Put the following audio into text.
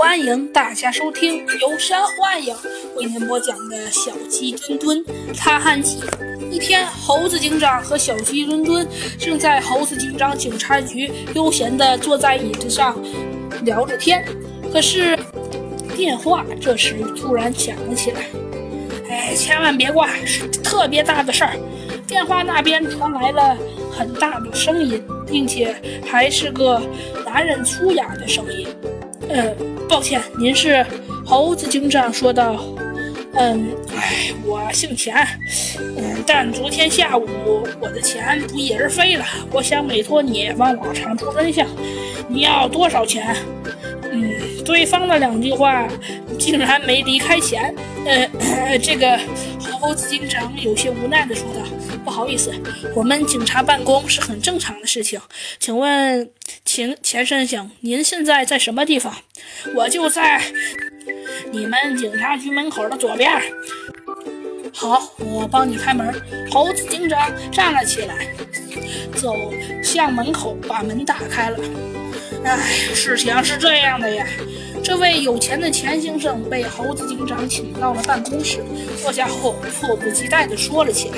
欢迎大家收听由山幻影为您播讲的《小鸡墩墩擦汗记》。一天，猴子警长和小鸡墩墩正在猴子警长警察局悠闲地坐在椅子上聊着天。可是，电话这时突然响了起来。哎，千万别挂，是特别大的事儿！电话那边传来了很大的声音，并且还是个男人粗哑的声音。呃，抱歉，您是猴子警长说道。嗯，哎，我姓钱。嗯，但昨天下午我的钱不翼而飞了。我想委托你帮我查出真相。你要多少钱？嗯，对方的两句话竟然没离开钱。呃，这个猴子警长有些无奈地说道：“不好意思，我们警察办公是很正常的事情。请问，请钱先生，您现在在什么地方？我就在你们警察局门口的左边。好，我帮你开门。”猴子警长站了起来，走向门口，把门打开了。唉，事情是这样的呀。这位有钱的钱先生被猴子警长请到了办公室，坐下后迫不及待地说了起来。